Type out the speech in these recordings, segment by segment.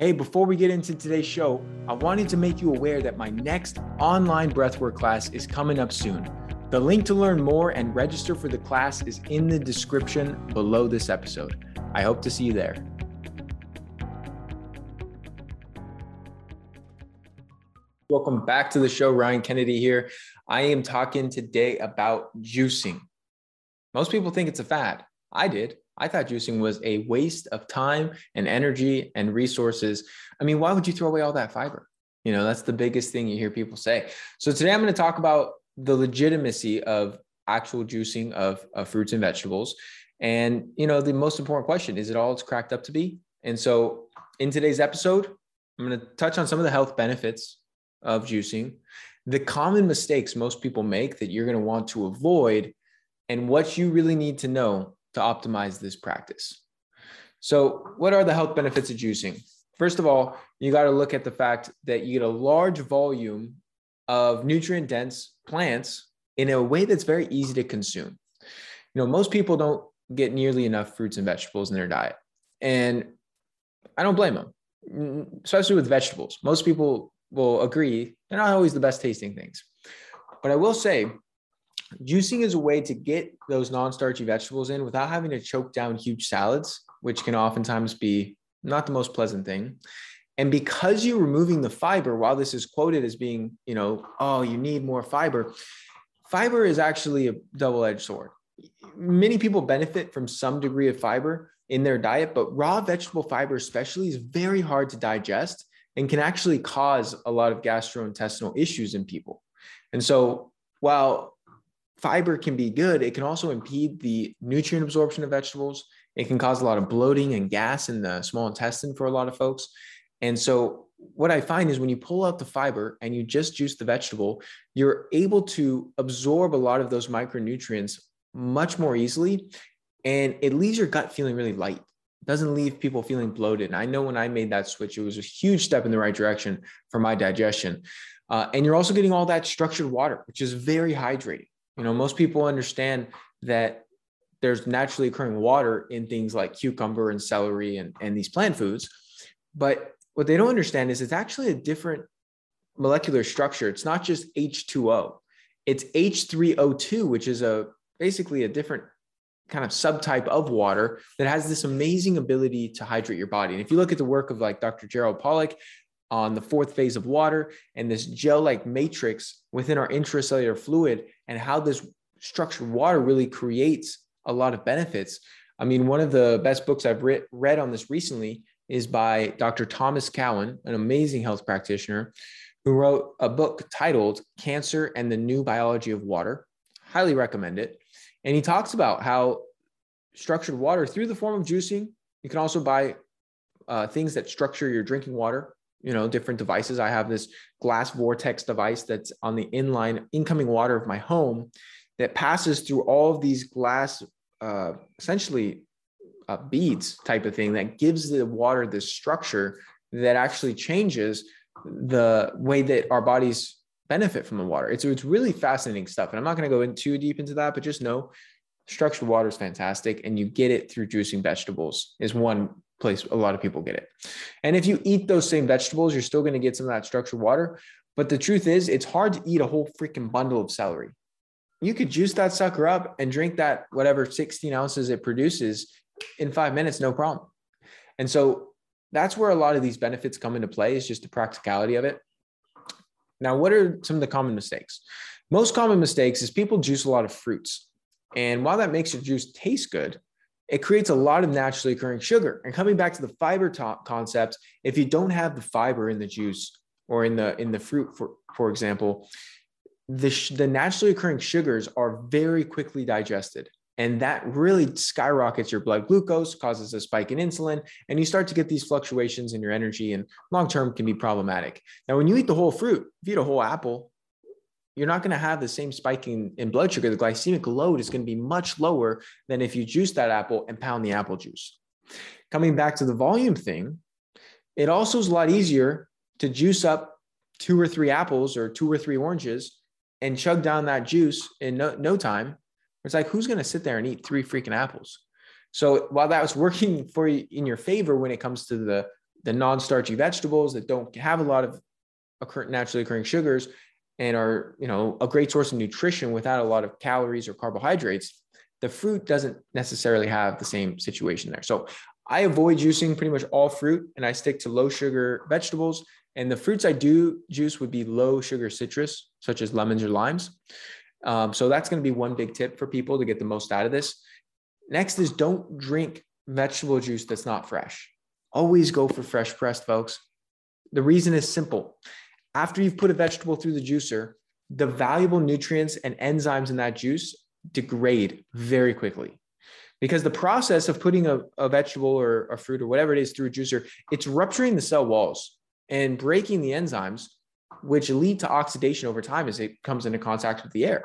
Hey, before we get into today's show, I wanted to make you aware that my next online breathwork class is coming up soon. The link to learn more and register for the class is in the description below this episode. I hope to see you there. Welcome back to the show. Ryan Kennedy here. I am talking today about juicing. Most people think it's a fad. I did. I thought juicing was a waste of time and energy and resources. I mean, why would you throw away all that fiber? You know, that's the biggest thing you hear people say. So today I'm going to talk about the legitimacy of actual juicing of, of fruits and vegetables. And, you know, the most important question is it all it's cracked up to be? And so in today's episode, I'm going to touch on some of the health benefits of juicing, the common mistakes most people make that you're going to want to avoid, and what you really need to know to optimize this practice. So, what are the health benefits of juicing? First of all, you got to look at the fact that you get a large volume of nutrient dense plants in a way that's very easy to consume. You know, most people don't get nearly enough fruits and vegetables in their diet. And I don't blame them, mm, especially with vegetables. Most people will agree they're not always the best tasting things. But I will say Juicing is a way to get those non-starchy vegetables in without having to choke down huge salads, which can oftentimes be not the most pleasant thing. And because you're removing the fiber, while this is quoted as being, you know, oh, you need more fiber, fiber is actually a double-edged sword. Many people benefit from some degree of fiber in their diet, but raw vegetable fiber, especially, is very hard to digest and can actually cause a lot of gastrointestinal issues in people. And so, while fiber can be good, it can also impede the nutrient absorption of vegetables. It can cause a lot of bloating and gas in the small intestine for a lot of folks. And so, what I find is when you pull out the fiber and you just juice the vegetable, you're able to absorb a lot of those micronutrients much more easily. And it leaves your gut feeling really light. It doesn't leave people feeling bloated. And I know when I made that switch, it was a huge step in the right direction for my digestion. Uh, and you're also getting all that structured water, which is very hydrating. You know, most people understand that there's naturally occurring water in things like cucumber and celery and, and these plant foods. But what they don't understand is it's actually a different molecular structure. It's not just H2O, it's H3O2, which is a basically a different kind of subtype of water that has this amazing ability to hydrate your body. And if you look at the work of like Dr. Gerald Pollack on the fourth phase of water and this gel like matrix within our intracellular fluid and how this structured water really creates a lot of benefits. I mean, one of the best books I've re- read on this recently is by Dr. Thomas Cowan, an amazing health practitioner who wrote a book titled Cancer and the New Biology of Water. Highly recommend it. And he talks about how structured water through the form of juicing, you can also buy uh, things that structure your drinking water you know different devices. I have this glass vortex device that's on the inline incoming water of my home that passes through all of these glass uh, essentially uh, beads type of thing that gives the water this structure that actually changes the way that our bodies benefit from the water. It's, it's really fascinating stuff and i'm not going to go in too deep into that but just know structured water is fantastic and you get it through juicing vegetables is one place a lot of people get it. And if you eat those same vegetables, you're still going to get some of that structured water. But the truth is, it's hard to eat a whole freaking bundle of celery. You could juice that sucker up and drink that whatever 16 ounces it produces in five minutes, no problem. And so that's where a lot of these benefits come into play, is just the practicality of it. Now, what are some of the common mistakes? Most common mistakes is people juice a lot of fruits. And while that makes your juice taste good, it creates a lot of naturally occurring sugar. And coming back to the fiber top concept, if you don't have the fiber in the juice or in the in the fruit, for for example, the the naturally occurring sugars are very quickly digested, and that really skyrockets your blood glucose, causes a spike in insulin, and you start to get these fluctuations in your energy, and long term can be problematic. Now, when you eat the whole fruit, if you eat a whole apple, you're not going to have the same spike in, in blood sugar. The glycemic load is going to be much lower than if you juice that apple and pound the apple juice. Coming back to the volume thing, it also is a lot easier to juice up two or three apples or two or three oranges and chug down that juice in no, no time. It's like, who's going to sit there and eat three freaking apples? So while that was working for you in your favor when it comes to the the non-starchy vegetables that don't have a lot of naturally occurring sugars and are you know a great source of nutrition without a lot of calories or carbohydrates the fruit doesn't necessarily have the same situation there. So i avoid juicing pretty much all fruit and i stick to low sugar vegetables. And the fruits i do juice would be low sugar citrus such as lemons or limes. Um, so that's going to be one big tip for people to get the most out of this. Next is don't drink vegetable juice that's not fresh. Always go for fresh pressed folks. The reason is simple after you've put a vegetable through the juicer, the valuable nutrients and enzymes in that juice degrade very quickly. Because the process of putting a, a vegetable or a fruit or whatever it is through a juicer, it's rupturing the cell walls and breaking the enzymes, which lead to oxidation over time as it comes into contact with the air.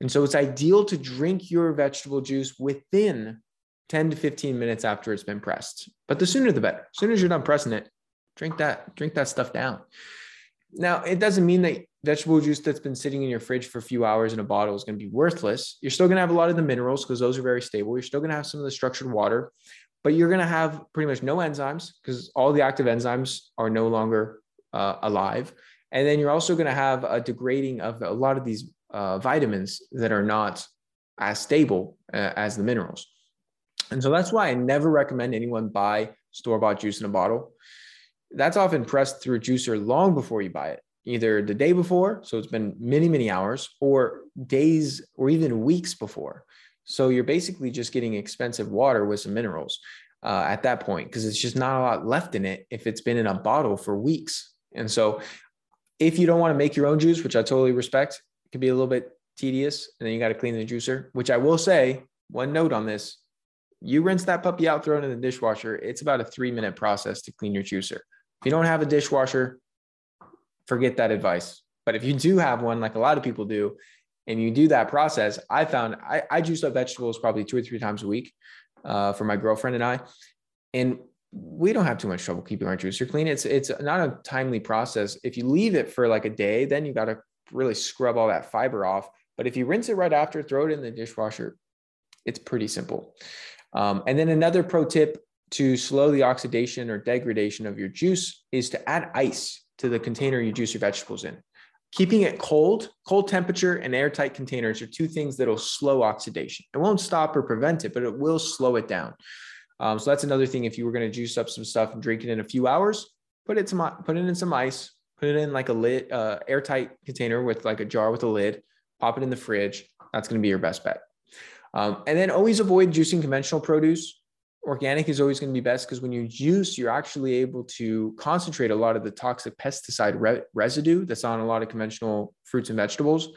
And so it's ideal to drink your vegetable juice within 10 to 15 minutes after it's been pressed. But the sooner the better. As soon as you're done pressing it, drink that, drink that stuff down. Now, it doesn't mean that vegetable juice that's been sitting in your fridge for a few hours in a bottle is going to be worthless. You're still going to have a lot of the minerals because those are very stable. You're still going to have some of the structured water, but you're going to have pretty much no enzymes because all the active enzymes are no longer uh, alive. And then you're also going to have a degrading of a lot of these uh, vitamins that are not as stable uh, as the minerals. And so that's why I never recommend anyone buy store bought juice in a bottle that's often pressed through a juicer long before you buy it, either the day before, so it's been many, many hours, or days or even weeks before. So you're basically just getting expensive water with some minerals uh, at that point because it's just not a lot left in it if it's been in a bottle for weeks. And so if you don't want to make your own juice, which I totally respect, it can be a little bit tedious and then you got to clean the juicer, which I will say, one note on this you rinse that puppy out, throw it in the dishwasher. It's about a three minute process to clean your juicer. If you don't have a dishwasher, forget that advice. But if you do have one, like a lot of people do, and you do that process, I found I, I juice up vegetables probably two or three times a week uh, for my girlfriend and I. And we don't have too much trouble keeping our juicer clean. It's it's not a timely process. If you leave it for like a day, then you got to really scrub all that fiber off. But if you rinse it right after, throw it in the dishwasher, it's pretty simple. Um, and then another pro tip to slow the oxidation or degradation of your juice is to add ice to the container you juice your vegetables in. Keeping it cold, cold temperature, and airtight containers are two things that'll slow oxidation. It won't stop or prevent it, but it will slow it down. Um, so that's another thing. If you were going to juice up some stuff and drink it in a few hours, put it some, put it in some ice, put it in like a lid, uh, airtight container with like a jar with a lid, pop it in the fridge. That's going to be your best bet. Um, and then always avoid juicing conventional produce organic is always going to be best because when you juice, you're actually able to concentrate a lot of the toxic pesticide re- residue that's on a lot of conventional fruits and vegetables.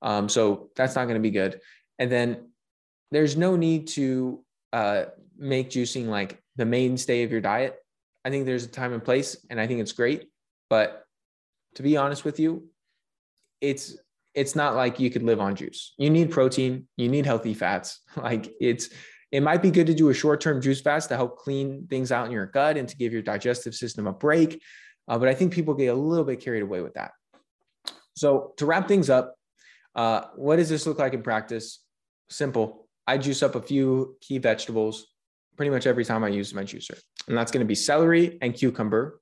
Um, so that's not going to be good. And then there's no need to uh, make juicing like the mainstay of your diet. I think there's a time and place, and I think it's great. But to be honest with you, it's it's not like you could live on juice. You need protein, you need healthy fats. Like it's it might be good to do a short term juice fast to help clean things out in your gut and to give your digestive system a break. Uh, but I think people get a little bit carried away with that. So, to wrap things up, uh, what does this look like in practice? Simple. I juice up a few key vegetables pretty much every time I use my juicer. And that's going to be celery and cucumber.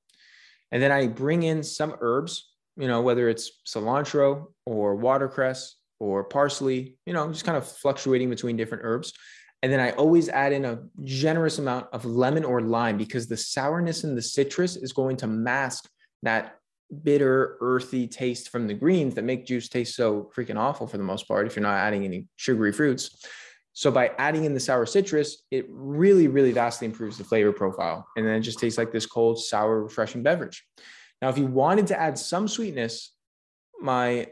And then I bring in some herbs, you know, whether it's cilantro or watercress or parsley, you know, just kind of fluctuating between different herbs. And then I always add in a generous amount of lemon or lime because the sourness in the citrus is going to mask that bitter, earthy taste from the greens that make juice taste so freaking awful for the most part if you're not adding any sugary fruits. So by adding in the sour citrus, it really, really vastly improves the flavor profile. And then it just tastes like this cold, sour, refreshing beverage. Now, if you wanted to add some sweetness, my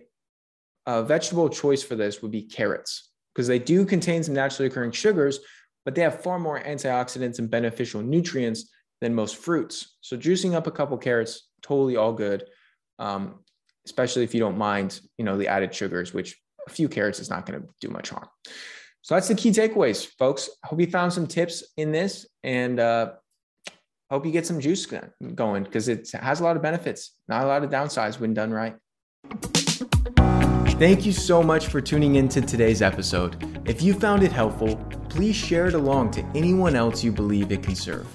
uh, vegetable choice for this would be carrots because they do contain some naturally occurring sugars, but they have far more antioxidants and beneficial nutrients than most fruits. So juicing up a couple carrots, totally all good, um, especially if you don't mind, you know, the added sugars, which a few carrots is not going to do much harm. So that's the key takeaways, folks. Hope you found some tips in this and uh, hope you get some juice going because it has a lot of benefits, not a lot of downsides when done right. Thank you so much for tuning into today's episode. If you found it helpful, please share it along to anyone else you believe it can serve.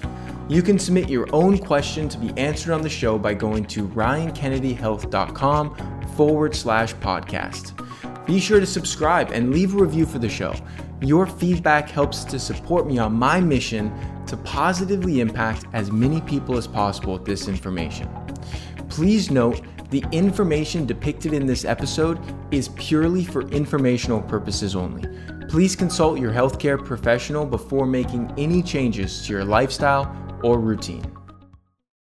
You can submit your own question to be answered on the show by going to ryankennedyhealth.com forward slash podcast. Be sure to subscribe and leave a review for the show. Your feedback helps to support me on my mission to positively impact as many people as possible with this information. Please note the information depicted in this episode is purely for informational purposes only. Please consult your healthcare professional before making any changes to your lifestyle or routine.